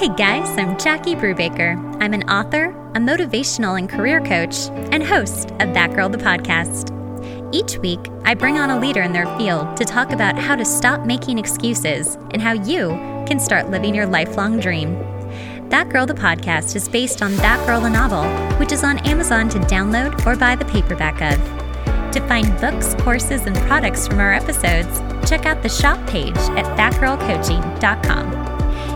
Hey guys, I'm Jackie Brubaker. I'm an author, a motivational and career coach, and host of That Girl the Podcast. Each week, I bring on a leader in their field to talk about how to stop making excuses and how you can start living your lifelong dream. That Girl the Podcast is based on That Girl the Novel, which is on Amazon to download or buy the paperback of. To find books, courses, and products from our episodes, check out the shop page at thatgirlcoaching.com.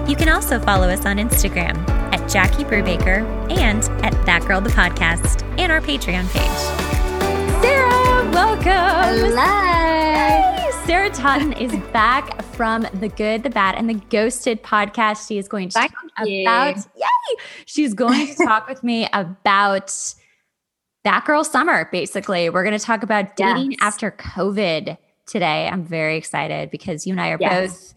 You can also follow us on Instagram at Jackie Brubaker and at That Girl the Podcast and our Patreon page. Sara, welcome. Hello. Sara Totten is back from the Good, the Bad, and the Ghosted podcast. She is going to Thank talk you. about yay. She's going to talk with me about that girl summer. Basically, we're going to talk about dating Yes. after COVID today. I'm very excited because you and I are Yes. both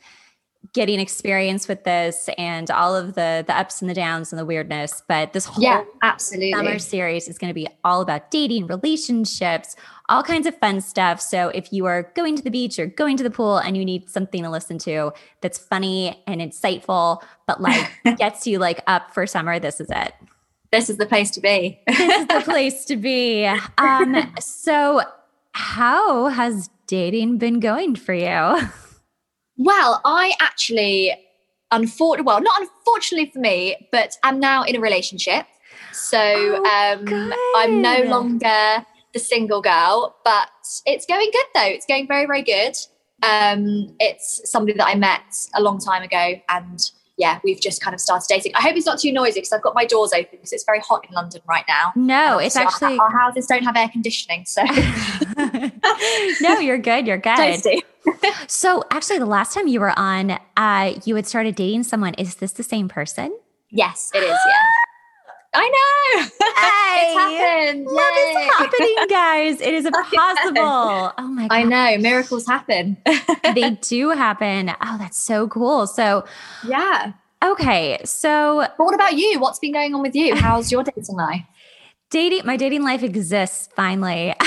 getting experience with this and all of the the ups and the downs and the weirdness. But this whole Yeah, absolutely. summer series is going to be all about dating, relationships, all kinds of fun stuff. So if you are going to the beach or going to the pool and you need something to listen to that's funny and insightful, but like gets you like up for summer, this is it. This is the place to be. This is the place to be. Um, so how has dating been going for you? well, I actually, unfortunately, well, not unfortunately for me, but I'm now in a relationship. So Oh, um, I'm no longer the single girl, but it's going good though. It's going very, very good. Um, it's somebody that I met a long time ago, and yeah, we've just kind of started dating. I hope it's not too noisy because I've got my doors open because it's very hot in London right now. No, And it's obviously our- actually our, houses don't have air conditioning, so no, you're good. You're good. So actually, the last time you were on, uh, you had started dating someone. Is this the same person? Yes, it is. Yeah, I know. it's happened. Love is happening, guys. It is possible. Oh my god. I know miracles happen. They do happen. Oh, that's so cool. So, yeah. okay. So, But what about you? What's been going on with you? How's your dating life? Dating, my dating life exists finally.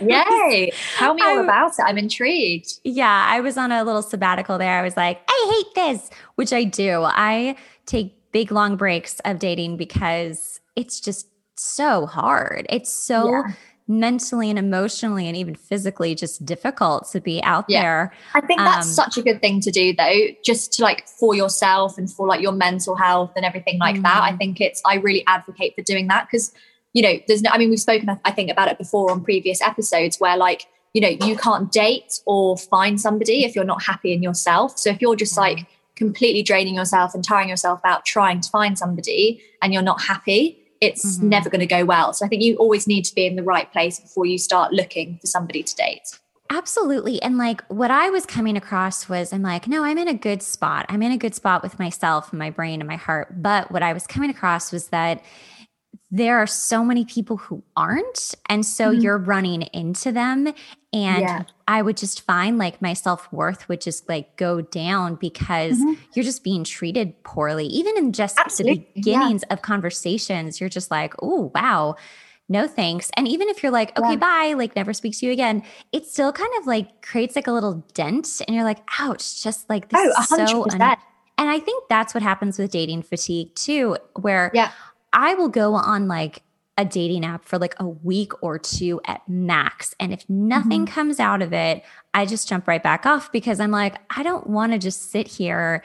Yay! Tell me all I- about it. I'm intrigued. Yeah, I was on a little sabbatical there. I was like, I hate this, which I do. I take big, long breaks of dating because it's just so hard. It's so Yeah. mentally and emotionally and even physically just difficult to be out Yeah. there. I think that's Um, such a good thing to do, though, just to like for yourself and for like your mental health and everything like that. I Mhm. think it's, I really advocate for doing that because, you know, there's no, I mean, we've spoken, I think, about it before on previous episodes where like, you know, you can't date or find somebody if you're not happy in yourself. So if you're just Yeah. like completely draining yourself and tiring yourself out trying to find somebody and you're not happy, it's Mhm. never going to go well. So I think you always need to be in the right place before you start looking for somebody to date. Absolutely. And like what I was coming across was I'm like, no, I'm in a good spot. I'm in a good spot with myself and my brain and my heart. But what I was coming across was that there are so many people who aren't. And so Mhm. you're running into them. And Yeah. I would just find like my self worth would just like go down because Mhm. you're just being treated poorly. Even in just Absolutely, the yeah. beginnings of conversations, you're just like, oh, wow. No thanks. And even if you're like, okay, Yeah. bye, like never speak to you again, it still kind of like creates like a little dent. And you're like, ouch, just like this Oh, is so. un- and I think that's what happens with dating fatigue too, where Yeah. I will go on like a dating app for like a week or two at max. And if nothing Mm-hmm. comes out of it, I just jump right back off because I'm like, I don't want to just sit here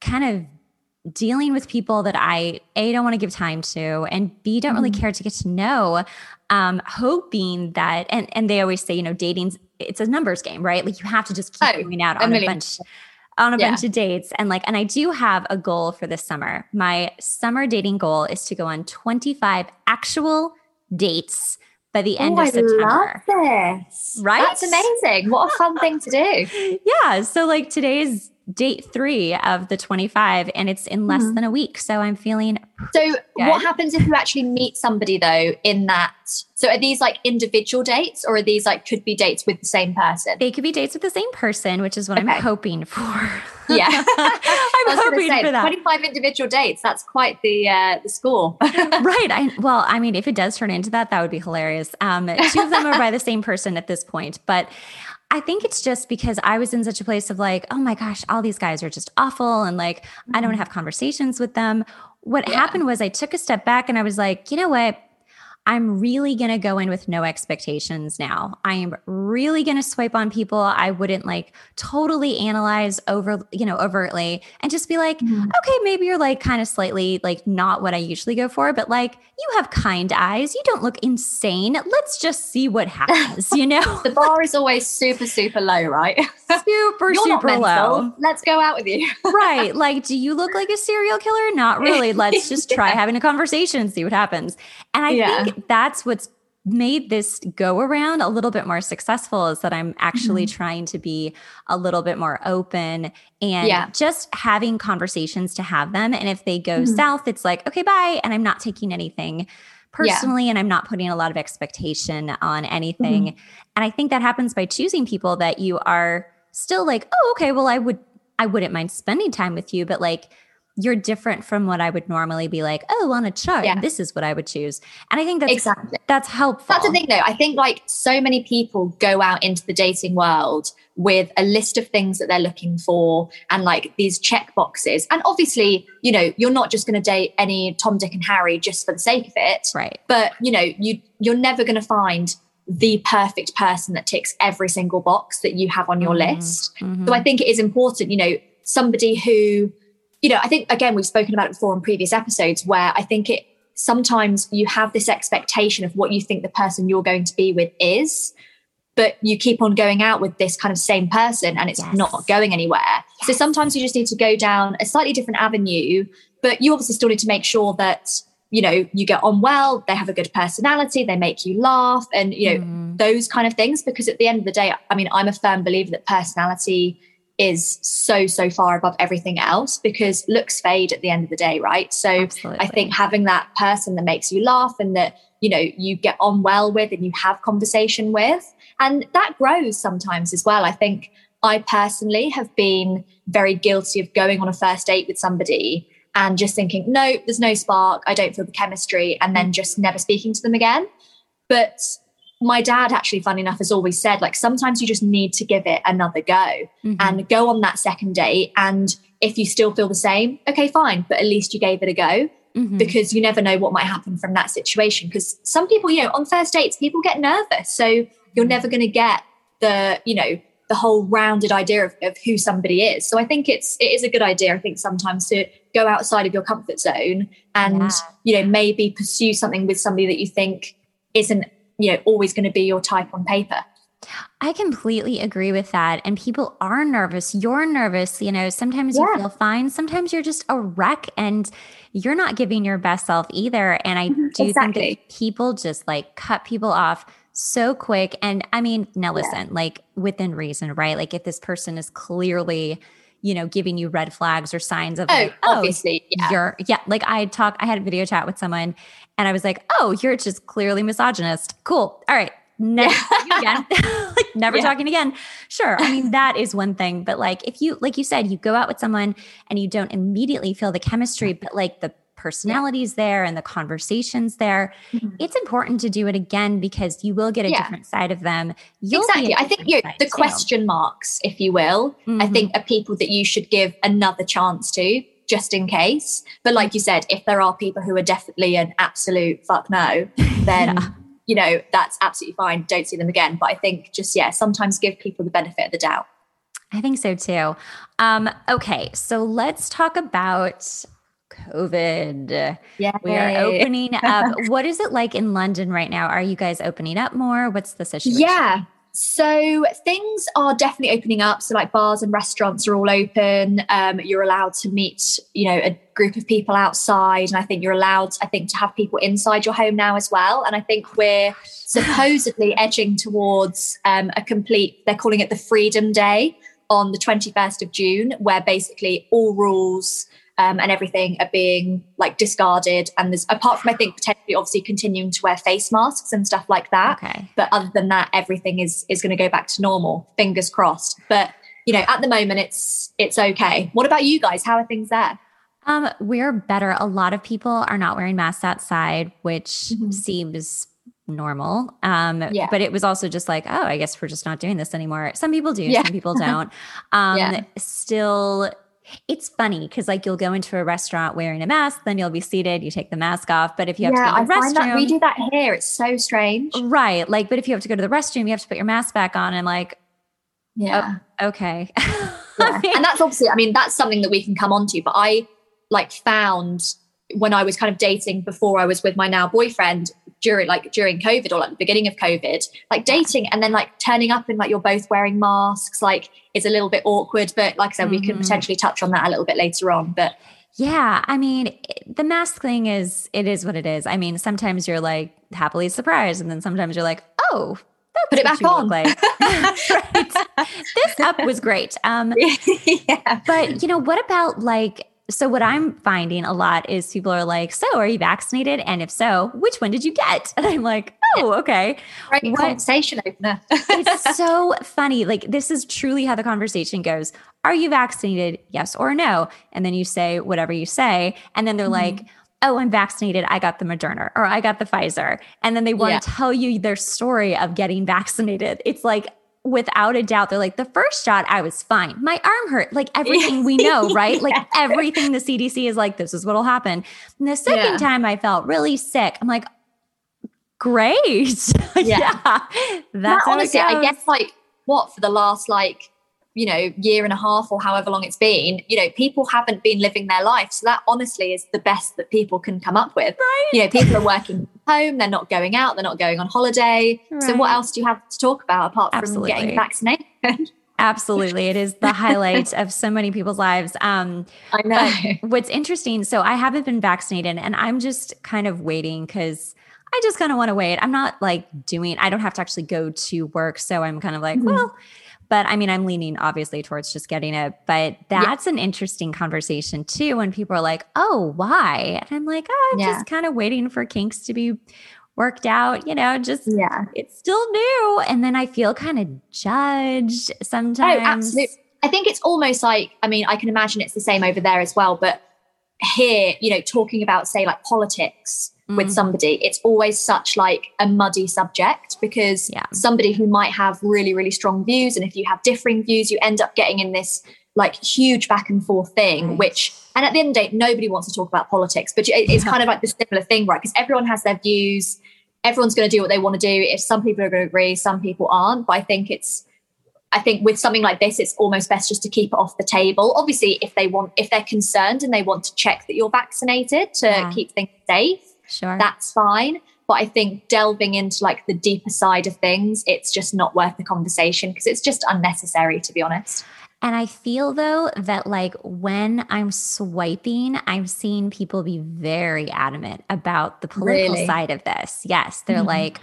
kind of dealing with people that I A don't want to give time to and B don't really Mhm. care to get to know. Um, hoping that and and they always say, you know, dating's it's a numbers game, right? Like you have to just keep Oh, going out on a million bunch on a Yeah. bunch of dates and like and I do have a goal for this summer. My summer dating goal is to go on 25 actual dates by the end oh, of September. I love this. Right? That's amazing. What a fun thing to do. Yeah, so like today's date 3 of the 25 and it's in less Mhm. than a week. So I'm feeling So, Good. what happens if you actually meet somebody though in that? So, are these like individual dates or are these like could be dates with the same person? they could be dates with the same person, which is what I'm hoping for. Yeah. I'm I was gonna hoping say, for that. 25 individual dates. That's quite the uh, the score. right. I well, I mean, if it does turn into that, that would be hilarious. Um, two of them are by the same person at this point, but I think it's just because I was in such a place of like, oh my gosh, all these guys are just awful. And like, mm-hmm. I don't mm-hmm. have conversations with them. What yeah. happened was I took a step back and I was like, you know what? I'm really going to go in with no expectations now. I am really going to swipe on people I wouldn't like totally analyze over, you know, overtly and just be like, mm-hmm. okay, maybe you're like kind of slightly like not what I usually go for, but like you have kind eyes. You don't look insane. Let's just see what happens, you know? the bar is always super, super low, right? super, super low. Let's go out with you. right. Like, do you look like a serial killer? Not really. Let's just try yeah. having a conversation and see what happens. And I yeah. think that's what's made this go around a little bit more successful is that I'm actually mm-hmm. trying to be a little bit more open and yeah. just having conversations to have them. And if they go mm-hmm. south, it's like, okay, bye. And I'm not taking anything personally yeah. and I'm not putting a lot of expectation on anything. Mm-hmm. And I think that happens by choosing people that you are still like, oh, okay, well, I would I wouldn't mind spending time with you, but like you're different from what I would normally be like, oh, on a chart, yeah. this is what I would choose. And I think that's exactly that's helpful. That's the thing though. I think like so many people go out into the dating world with a list of things that they're looking for and like these check boxes. And obviously, you know, you're not just going to date any Tom, Dick, and Harry just for the sake of it. Right. But you know, you you're never going to find the perfect person that ticks every single box that you have on your mm-hmm. list. Mm-hmm. So I think it is important, you know, somebody who you know, I think again we've spoken about it before in previous episodes where I think it sometimes you have this expectation of what you think the person you're going to be with is, but you keep on going out with this kind of same person and it's yes. not going anywhere. Yes. So sometimes you just need to go down a slightly different avenue, but you obviously still need to make sure that you know you get on well they have a good personality they make you laugh and you know mm. those kind of things because at the end of the day i mean i'm a firm believer that personality is so so far above everything else because looks fade at the end of the day right? So Absolutely. i think having that person that makes you laugh and that you know you get on well with and you have conversation with and that grows sometimes as well. I think i personally have been very guilty of going on a first date with somebody and just thinking no there's no spark. I don't feel the chemistry and then mm. just never speaking to them again. But my dad actually funny enough has always said like sometimes you just need to give it another go mm-hmm. and go on that second date and if you still feel the same okay fine but at least you gave it a go mm-hmm. because you never know what might happen from that situation because some people you know on first dates people get nervous so you're mm-hmm. never going to get the you know the whole rounded idea of, of who somebody is so i think it's it is a good idea i think sometimes to go outside of your comfort zone and yeah. you know maybe pursue something with somebody that you think isn't you know always going to be your type on paper I completely agree with that. And people are nervous. You're nervous. You know, sometimes yeah. you feel fine. Sometimes you're just a wreck and you're not giving your best self either. And I mm-hmm. do exactly. think that people just like cut people off so quick. And I mean, now listen, yeah. like within reason, right? Like if this person is clearly, you know, giving you red flags or signs of oh, like, oh, obviously, yeah. you're, yeah. Like I talk, I had a video chat with someone and I was like, oh, you're just clearly misogynist. Cool. All right. Never again. like never yeah. talking again. Sure. I mean, that is one thing. But like if you, like you said, you go out with someone and you don't immediately feel the chemistry, but like the personalities there and the conversations there, mm-hmm. it's important to do it again because you will get a yeah. different side of them. You'll exactly. I think you the too. question marks, if you will, mm-hmm. I think are people that you should give another chance to just in case. But like you said, if there are people who are definitely an absolute fuck no, then yeah. you know that's absolutely fine. Don't see them again. But I think just yeah, sometimes give people the benefit of the doubt. I think so too. Um, okay, so let's talk about COVID. Yeah, we are opening up. what is it like in London right now? Are you guys opening up more? What's the situation? Yeah. So things are definitely opening up. So like bars and restaurants are all open. Um, you're allowed to meet, you know, a group of people outside, and I think you're allowed, I think, to have people inside your home now as well. And I think we're supposedly edging towards um, a complete. They're calling it the Freedom Day on the 21st of June, where basically all rules um, and everything are being like discarded. And there's apart from I think potentially obviously continuing to wear face masks and stuff like that. Okay. But other than that, everything is is going to go back to normal. Fingers crossed. But you know, at the moment, it's it's okay. What about you guys? How are things there? Um, we're better. A lot of people are not wearing masks outside, which mm-hmm. seems normal. Um, Yeah. but it was also just like, oh, I guess we're just not doing this anymore. Some people do, Yeah. some people don't. Um, Yeah. still it's funny because like you'll go into a restaurant wearing a mask, then you'll be seated, you take the mask off. But if you have yeah, to go to the find that we restroom, do that here. It's so strange. right? Like, but if you have to go to the restroom, you have to put your mask back on, and like, oh, Yeah. okay, Yeah. and that's obviously, I mean, that's something that we can come on to. But I like found when I was kind of dating before I was with my now boyfriend during like during COVID or like the beginning of COVID, like dating and then like turning up and like you're both wearing masks, like it's a little bit awkward. But like I said, we can Mhm. potentially touch on that a little bit later on. But Yeah, I mean, the mask thing is it is what it is. I mean, sometimes you're like happily surprised, and then sometimes you're like, oh, that's Put it back on. Like. right. This up was great. Um, yeah. but you know, what about like? So what I'm finding a lot is people are like, "So, are you vaccinated? And if so, which one did you get?" And I'm like, "Oh, okay." What- conversation opener. It's so funny. Like this is truly how the conversation goes. Are you vaccinated? Yes or no? And then you say whatever you say, and then they're Mhm. like, "Oh, I'm vaccinated. I got the Moderna or I got the Pfizer." And then they want Yeah. to tell you their story of getting vaccinated. It's like without a doubt they're like the first shot I was fine. My arm hurt. Like everything we know, right? Like Yeah. everything the CDC is like this is what'll happen. And the second Yeah. time I felt really sick. I'm like great. Yeah. yeah. that That's it honestly, I guess like what for the last like you know year and a half or however long it's been, you know, people haven't been living their life. So that honestly is the best that people can come up with. Right. You know, people are working from home, they're not going out, they're not going on holiday. right. So what else do you have to talk about apart from Absolutely. getting vaccinated? Absolutely. It is the highlight of so many people's lives. Um, I know. what's interesting, so I haven't been vaccinated and I'm just kind of waiting because I just kind of want to wait. I'm not like doing, I don't have to actually go to work. So I'm kind of like, Mhm. well, but I mean, I'm leaning obviously towards just getting it. But that's an interesting conversation too when people are like, oh, why? And I'm like, oh, I'm Yeah. just kind of waiting for kinks to be worked out, you know, just yeah. it's still new. And then I feel kind of judged oh, sometimes. Oh, absolutely. I think it's almost like, I mean, I can imagine it's the same over there as well, but here, you know, talking about, say, like politics with Mm. somebody, it's always such like a muddy subject because Yeah. somebody who might have really, really strong views, and if you have differing views, you end up getting in this like huge back and forth thing, Right. which, and at the end of the day, nobody wants to talk about politics, but it- it's Yeah. kind of like the similar thing, right? Because everyone has their views, everyone's going to do what they want to do. If some people are going to agree, some people aren't. But I think it's, I think with something like this, it's almost best just to keep it off the table. Obviously, if they want, if they're concerned and they want to check that you're vaccinated to Yeah. keep things safe, Sure. that's fine. But I think delving into like the deeper side of things, it's just not worth the conversation because it's just unnecessary, to be honest. And I feel though that like when I'm swiping, I'm seeing people be very adamant about the political Really? side of this. Yes, they're Mhm. like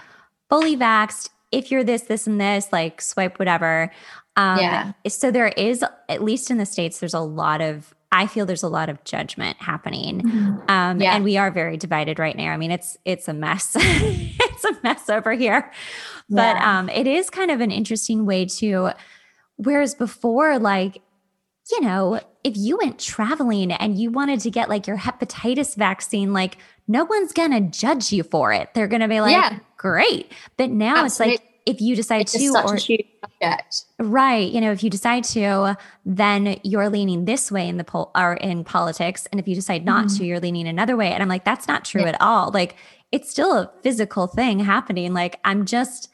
fully vaxxed. If you're this, this, and this, like swipe whatever. Um, Yeah. So there is, at least in the states, there's a lot of. I feel there's a lot of judgment happening, um, Yeah. and we are very divided right now. I mean, it's it's a mess. it's a mess over here, but Yeah. um, it is kind of an interesting way to. Whereas before, like, you know, if you went traveling and you wanted to get like your hepatitis vaccine, like, no one's gonna judge you for it. They're gonna be like, Yeah. Great. But now it's like, if you decide It's to, or a huge subject. right, you know, if you decide to, then you're leaning this way in the poll or in politics, and if you decide not to, you're leaning another way. And I'm like, that's not true Mm-hmm. Yeah. at all. Like, it's still a physical thing happening. Like, I'm just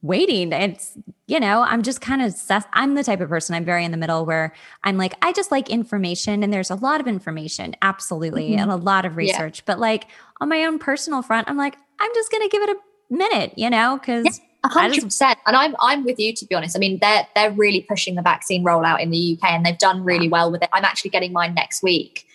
waiting. It's, you know, I'm just kind of, sus- I'm the type of person, I'm very in the middle where I'm like, I just like information and there's a lot of information, absolutely, Mhm. and a lot of Yeah. research. But like on my own personal front, I'm like, I'm just going to give it a minute, you know, because A I hundred just- percent. And I'm I'm with you to be honest. I mean, they're they're really pushing the vaccine rollout in the UK and they've done really well with it. I'm actually getting mine next week.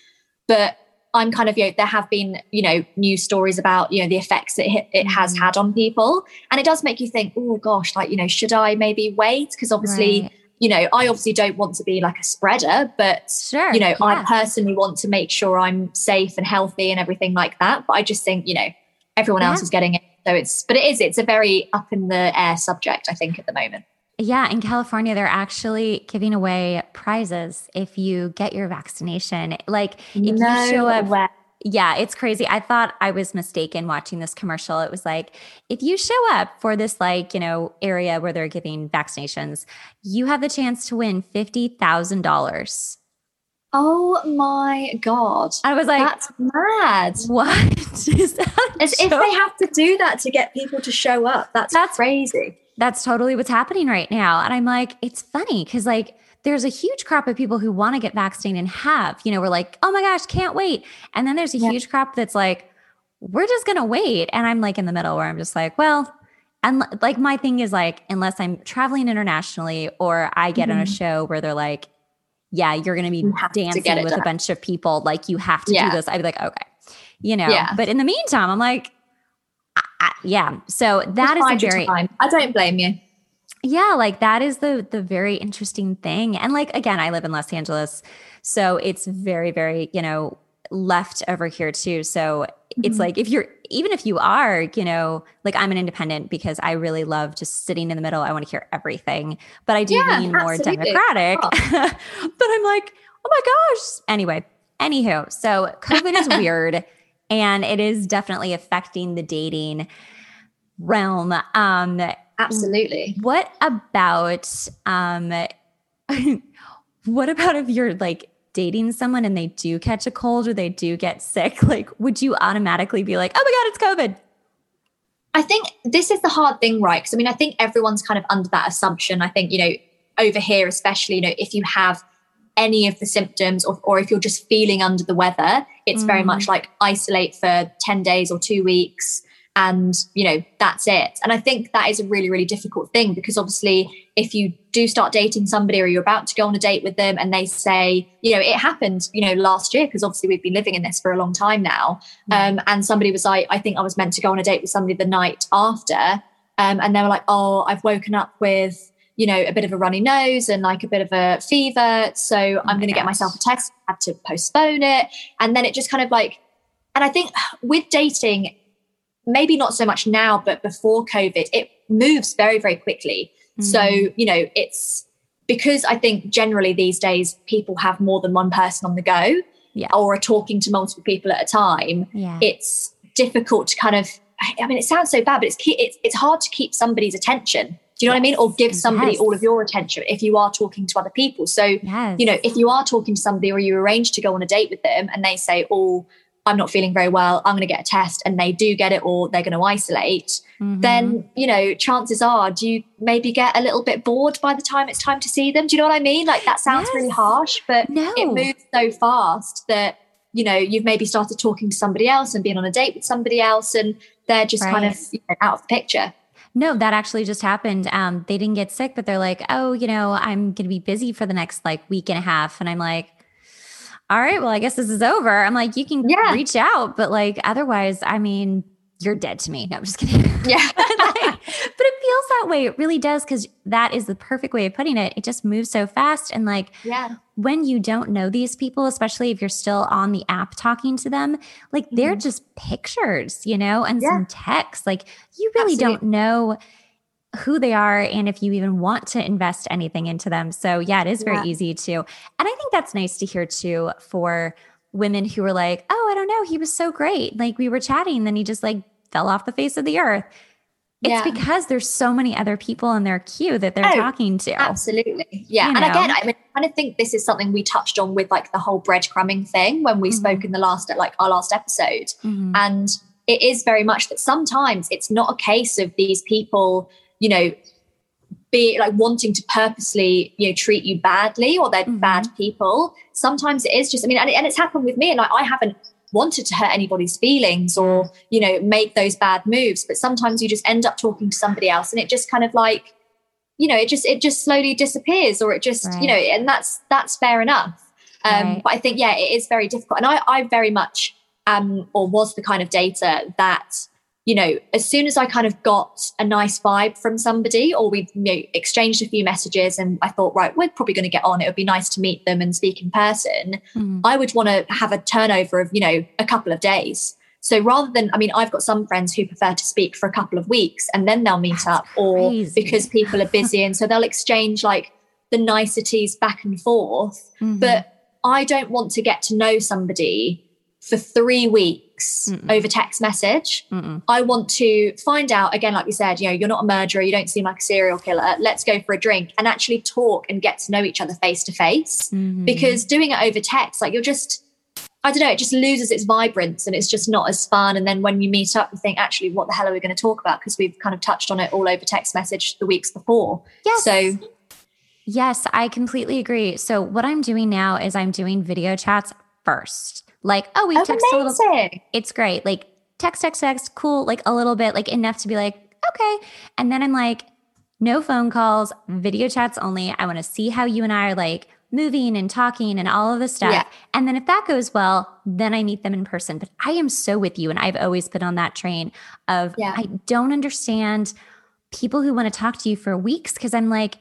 But I'm kind of, you know, there have been, you know, news stories about, you know, the effects that it, it has Mhm. had on people. And it does make you think, oh gosh, like, you know, should I maybe wait? Because obviously, Right. you know, I obviously don't want to be like a spreader, but Sure. you know, I personally want to make sure I'm safe and healthy and everything like that. But I just think, you know, everyone else is getting it. So it's, but it is, it's a very up in the air subject, I think, at the moment. Yeah, in California, they're actually giving away prizes if you get your vaccination. Like if you show up, way. Yeah, it's crazy. I thought I was mistaken watching this commercial. It was like, if you show up for this, like, you know, area where they're giving vaccinations, you have the chance to win $50,000. Oh my God. I was like, that's mad. What is that? As if they have to do that to get people to show up. That's, that's crazy. That's totally what's happening right now. And I'm like, it's funny because, like, there's a huge crop of people who want to get vaccinated and have, you know, we're like, oh my gosh, can't wait. And then there's a yeah. huge crop that's like, we're just going to wait. And I'm like in the middle where I'm just like, well, and like my thing is like, unless I'm traveling internationally or I get mm-hmm. on a mm-hmm. show where they're like, yeah, you're going to be dancing with done. a bunch of people, like you have to yeah. do this. I'd be like, okay, you know, yeah. but in the meantime, I'm like, I, I, yeah. So that Just is a very, I don't blame you yeah like that is the the very interesting thing and like again i live in los angeles so it's very very you know left over here too so mm-hmm. it's like if you're even if you are you know like i'm an independent because i really love just sitting in the middle i want to hear everything but i do yeah, lean more democratic oh. but i'm like oh my gosh anyway anywho so covid is weird and it is definitely affecting the dating realm um Absolutely. What about um what about if you're like dating someone and they do catch a cold or they do get sick? Like would you automatically be like, "Oh my god, it's COVID?" I think this is the hard thing, right? Because I mean, I think everyone's kind of under that assumption. I think, you know, over here especially, you know, if you have any of the symptoms or, or if you're just feeling under the weather, it's mm. very much like isolate for 10 days or 2 weeks and you know that's it and i think that is a really really difficult thing because obviously if you do start dating somebody or you're about to go on a date with them and they say you know it happened you know last year because obviously we've been living in this for a long time now mm. um, and somebody was like i think i was meant to go on a date with somebody the night after um, and they were like oh i've woken up with you know a bit of a runny nose and like a bit of a fever so oh i'm going to get myself a test I had to postpone it and then it just kind of like and i think with dating maybe not so much now, but before COVID, it moves very, very quickly. Mm. So, you know, it's because I think generally these days people have more than one person on the go yeah. or are talking to multiple people at a time. Yeah. It's difficult to kind of, I mean, it sounds so bad, but it's, it's, it's hard to keep somebody's attention. Do you know yes. what I mean? Or give somebody yes. all of your attention if you are talking to other people. So, yes. you know, if you are talking to somebody or you arrange to go on a date with them and they say, oh, I'm not feeling very well, I'm going to get a test, and they do get it or they're going to isolate, mm-hmm. then, you know, chances are, do you maybe get a little bit bored by the time it's time to see them? Do you know what I mean? Like that sounds yes. really harsh, but no. it moves so fast that, you know, you've maybe started talking to somebody else and being on a date with somebody else, and they're just right. kind of you know, out of the picture. No, that actually just happened. Um, they didn't get sick, but they're like, oh, you know, I'm going to be busy for the next like week and a half. And I'm like, all right, well, I guess this is over. I'm like, you can yeah. reach out, but like otherwise, I mean, you're dead to me. No, I'm just kidding. Yeah. like, but it feels that way. It really does because that is the perfect way of putting it. It just moves so fast. And like, yeah. when you don't know these people, especially if you're still on the app talking to them, like mm-hmm. they're just pictures, you know, and yeah. some text. Like, you really Absolutely. don't know who they are and if you even want to invest anything into them. So, yeah, it is very yeah. easy to. And I think that's nice to hear too for women who were like, oh, I don't know, he was so great. Like we were chatting, then he just like fell off the face of the earth. It's yeah. because there's so many other people in their queue that they're oh, talking to. Absolutely. Yeah. You and know? again, I mean, I kind of think this is something we touched on with like the whole breadcrumbing thing when we mm-hmm. spoke in the last, like our last episode. Mm-hmm. And it is very much that sometimes it's not a case of these people you know, be like wanting to purposely, you know, treat you badly or they're mm-hmm. bad people. Sometimes it is just, I mean, and, and it's happened with me. And like, I haven't wanted to hurt anybody's feelings or, you know, make those bad moves. But sometimes you just end up talking to somebody else and it just kind of like, you know, it just, it just slowly disappears or it just, right. you know, and that's, that's fair enough. Um, right. But I think, yeah, it is very difficult. And I, I very much um, or was the kind of data that you know, as soon as I kind of got a nice vibe from somebody or we you know, exchanged a few messages and I thought, right, we're probably going to get on. It would be nice to meet them and speak in person. Mm. I would want to have a turnover of, you know, a couple of days. So rather than, I mean, I've got some friends who prefer to speak for a couple of weeks and then they'll meet That's up or because people are busy. and so they'll exchange like the niceties back and forth. Mm-hmm. But I don't want to get to know somebody for three weeks Mm-mm. over text message. Mm-mm. I want to find out, again, like we said, you know, you're not a murderer, you don't seem like a serial killer. Let's go for a drink and actually talk and get to know each other face to face. Mm-hmm. Because doing it over text, like you're just, I don't know, it just loses its vibrance and it's just not as fun. And then when you meet up, you think, actually, what the hell are we going to talk about? Because we've kind of touched on it all over text message the weeks before. Yes. So, yes, I completely agree. So, what I'm doing now is I'm doing video chats first. Like, oh, we text a little. It's great. Like, text, text, text, cool. Like, a little bit, like, enough to be like, okay. And then I'm like, no phone calls, video chats only. I want to see how you and I are like moving and talking and all of this stuff. Yeah. And then if that goes well, then I meet them in person. But I am so with you. And I've always been on that train of yeah. I don't understand people who want to talk to you for weeks because I'm like,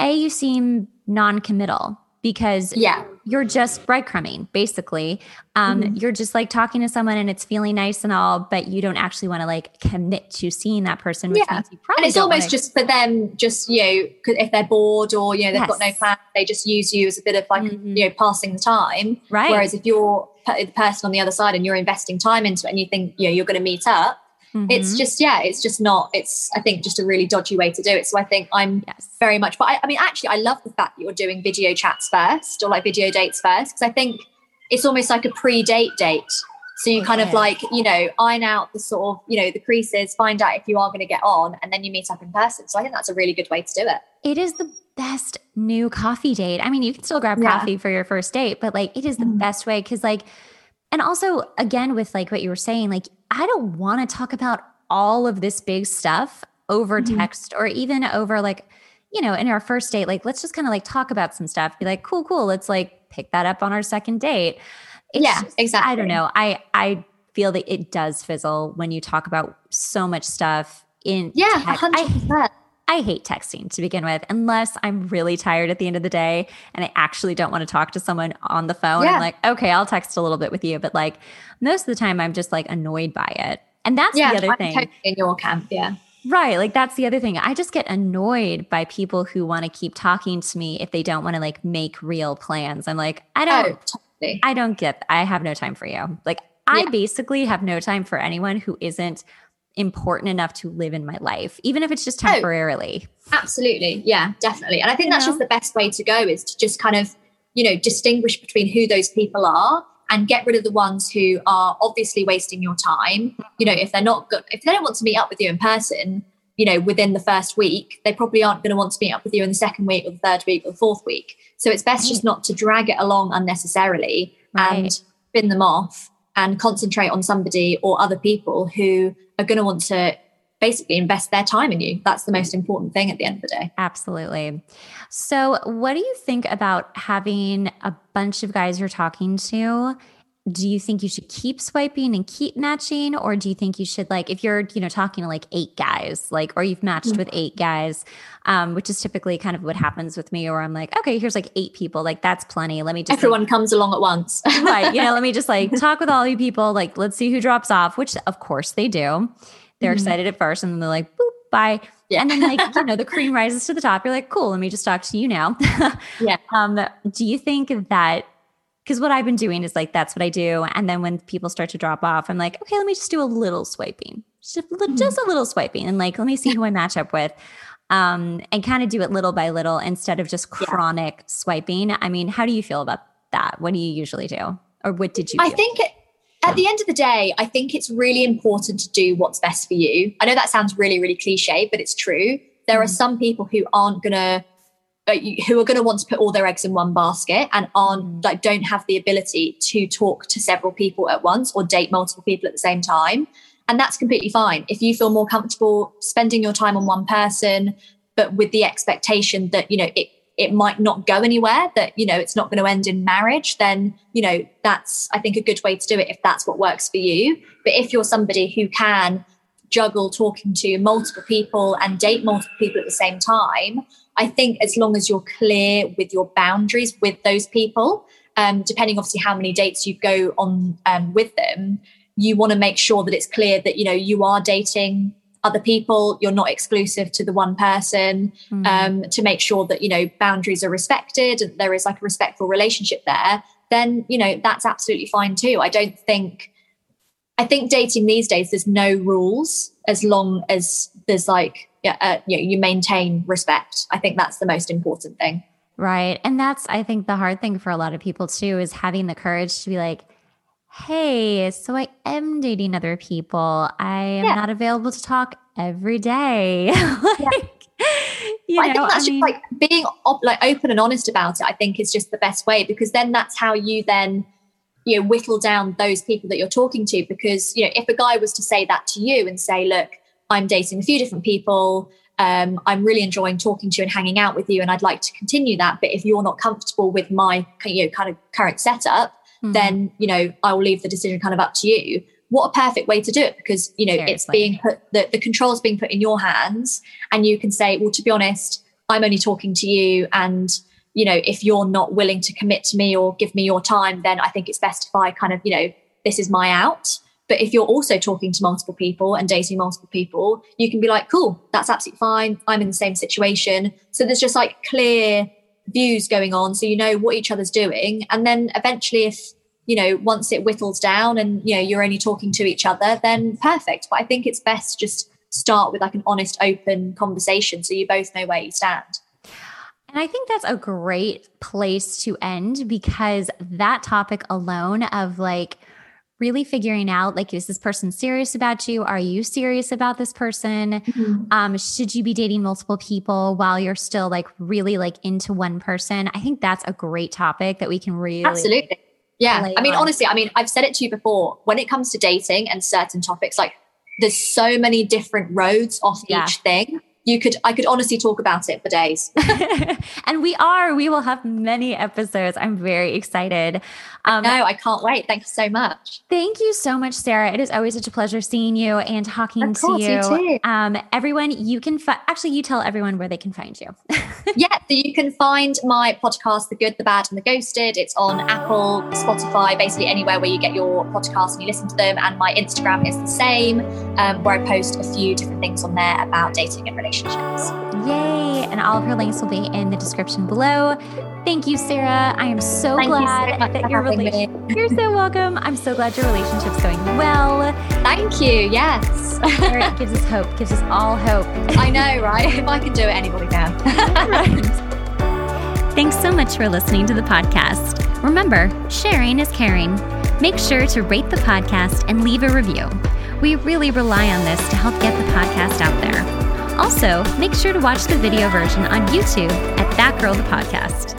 A, you seem non committal because yeah you're just breadcrumbing basically um, mm-hmm. you're just like talking to someone and it's feeling nice and all but you don't actually want to like commit to seeing that person which yeah. and it's almost wanna... just for them just you know if they're bored or you know they've yes. got no plan they just use you as a bit of like mm-hmm. you know passing the time right whereas if you're the person on the other side and you're investing time into it and you think you know you're going to meet up Mm-hmm. It's just, yeah, it's just not, it's, I think, just a really dodgy way to do it. So I think I'm yes. very much, but I, I mean, actually, I love the fact that you're doing video chats first or like video dates first, because I think it's almost like a pre date date. So you kind of like, you know, iron out the sort of, you know, the creases, find out if you are going to get on, and then you meet up in person. So I think that's a really good way to do it. It is the best new coffee date. I mean, you can still grab yeah. coffee for your first date, but like it is the mm. best way because, like, and also again, with like what you were saying, like I don't want to talk about all of this big stuff over mm-hmm. text or even over like, you know, in our first date, like let's just kind of like talk about some stuff. Be like, cool, cool. Let's like pick that up on our second date. It's yeah, just, exactly. I don't know. I I feel that it does fizzle when you talk about so much stuff in yeah, hundred percent. I hate texting to begin with, unless I'm really tired at the end of the day and I actually don't want to talk to someone on the phone. Yeah. I'm like, okay, I'll text a little bit with you. But like most of the time, I'm just like annoyed by it. And that's yeah, the other I'm thing. In your camp, yeah. Right. Like that's the other thing. I just get annoyed by people who want to keep talking to me if they don't want to like make real plans. I'm like, I oh, don't, oh, totally. I don't get, I have no time for you. Like I yeah. basically have no time for anyone who isn't important enough to live in my life, even if it's just oh, temporarily. Oh, absolutely. Yeah, definitely. And I think you that's know? just the best way to go is to just kind of, you know, distinguish between who those people are and get rid of the ones who are obviously wasting your time. You know, if they're not good, if they don't want to meet up with you in person, you know, within the first week, they probably aren't going to want to meet up with you in the second week or the third week or the fourth week. So it's best right. just not to drag it along unnecessarily right. and spin them off and concentrate on somebody or other people who are going to want to basically invest their time in you. That's the most important thing at the end of the day. Absolutely. So, what do you think about having a bunch of guys you're talking to do you think you should keep swiping and keep matching? Or do you think you should like if you're you know talking to like eight guys like or you've matched mm-hmm. with eight guys um, which is typically kind of what happens with me or i'm like okay here's like eight people. Like that's plenty. Let me just everyone like, comes along at once. Right. You know let me just like talk with all you people. Like let's see who drops off which of course they do. They're mm-hmm. excited at first and then they're like boop bye. Yeah. and then like you know the cream rises to the top. You're like cool. Let me just talk to you now. Yeah. Um do you think that because what I've been doing is like that's what I do. And then when people start to drop off, I'm like, okay, let me just do a little swiping, just a, mm-hmm. just a little swiping, and like let me see who I match up with, um, and kind of do it little by little instead of just chronic yeah. swiping. I mean, how do you feel about that? What do you usually do, or what did you? I think. It- at the end of the day, I think it's really important to do what's best for you. I know that sounds really, really cliche, but it's true. There are some people who aren't going to who are going to want to put all their eggs in one basket and aren't mm. like don't have the ability to talk to several people at once or date multiple people at the same time. And that's completely fine. If you feel more comfortable spending your time on one person but with the expectation that you know it it might not go anywhere that you know it's not going to end in marriage then you know that's i think a good way to do it if that's what works for you. But if you're somebody who can juggle talking to multiple people and date multiple people at the same time I think as long as you're clear with your boundaries with those people, um, depending obviously how many dates you go on um, with them, you want to make sure that it's clear that you know you are dating other people you're not exclusive to the one person mm. um, to make sure that you know boundaries are respected and there is like a respectful relationship there then you know that's absolutely fine too. I don't think I think dating these days there's no rules as long as there's like yeah, uh, you, know, you maintain respect. I think that's the most important thing. Right. And that's, I think, the hard thing for a lot of people too is having the courage to be like, hey, so I am dating other people. I am yeah. not available to talk every day. like, yeah. you know, I think that's I just mean, like being like open and honest about it. I think is just the best way because then that's how you then you know whittle down those people that you're talking to. Because you know if a guy was to say that to you and say, look, I'm dating a few different people. Um, I'm really enjoying talking to you and hanging out with you, and I'd like to continue that. But if you're not comfortable with my you know kind of current setup, mm-hmm. then you know I will leave the decision kind of up to you. What a perfect way to do it because you know Seriously. it's being put the the controls being put in your hands, and you can say, well, to be honest, I'm only talking to you, and you know if you're not willing to commit to me or give me your time, then I think it's best if I kind of you know this is my out. But if you're also talking to multiple people and dating multiple people, you can be like, cool, that's absolutely fine. I'm in the same situation. So there's just like clear views going on. So you know what each other's doing. And then eventually, if, you know, once it whittles down and, you know, you're only talking to each other, then perfect. But I think it's best just start with like an honest, open conversation so you both know where you stand. And I think that's a great place to end because that topic alone of like, really figuring out like is this person serious about you? Are you serious about this person? Mm-hmm. um should you be dating multiple people while you're still like really like into one person? I think that's a great topic that we can really absolutely. Yeah. i mean on. honestly i mean i've said it to you before. When it comes to dating and certain topics like there's so many different roads off yeah. each thing you could i could honestly talk about it for days. And we are we will have many episodes. I'm very excited. Um, no i can't wait. Thank you so much. Thank you so much sara. It is always such a pleasure seeing you and talking to you, you. um, everyone you can fi- actually you tell everyone where they can find you. Yeah so you can find my podcast the good the bad and the ghosted. It's on apple spotify basically anywhere where you get your podcasts and you listen to them. And my instagram is the same um, where i post a few different things on there about dating and relationships relationships. Yay! And all of her links will be in the description below. Thank you, Sara. I am so Thank glad you so that your relationship. You're so welcome. I'm so glad your relationship's going well. Thank you. Yes. it gives us hope. Gives us all hope. I know, right? If I can do it, anybody can. right. Thanks so much for listening to the podcast. Remember, sharing is caring. Make sure to rate the podcast and leave a review. We really rely on this to help get the podcast out there. Also, make sure to watch the video version on YouTube at That Girl the Podcast.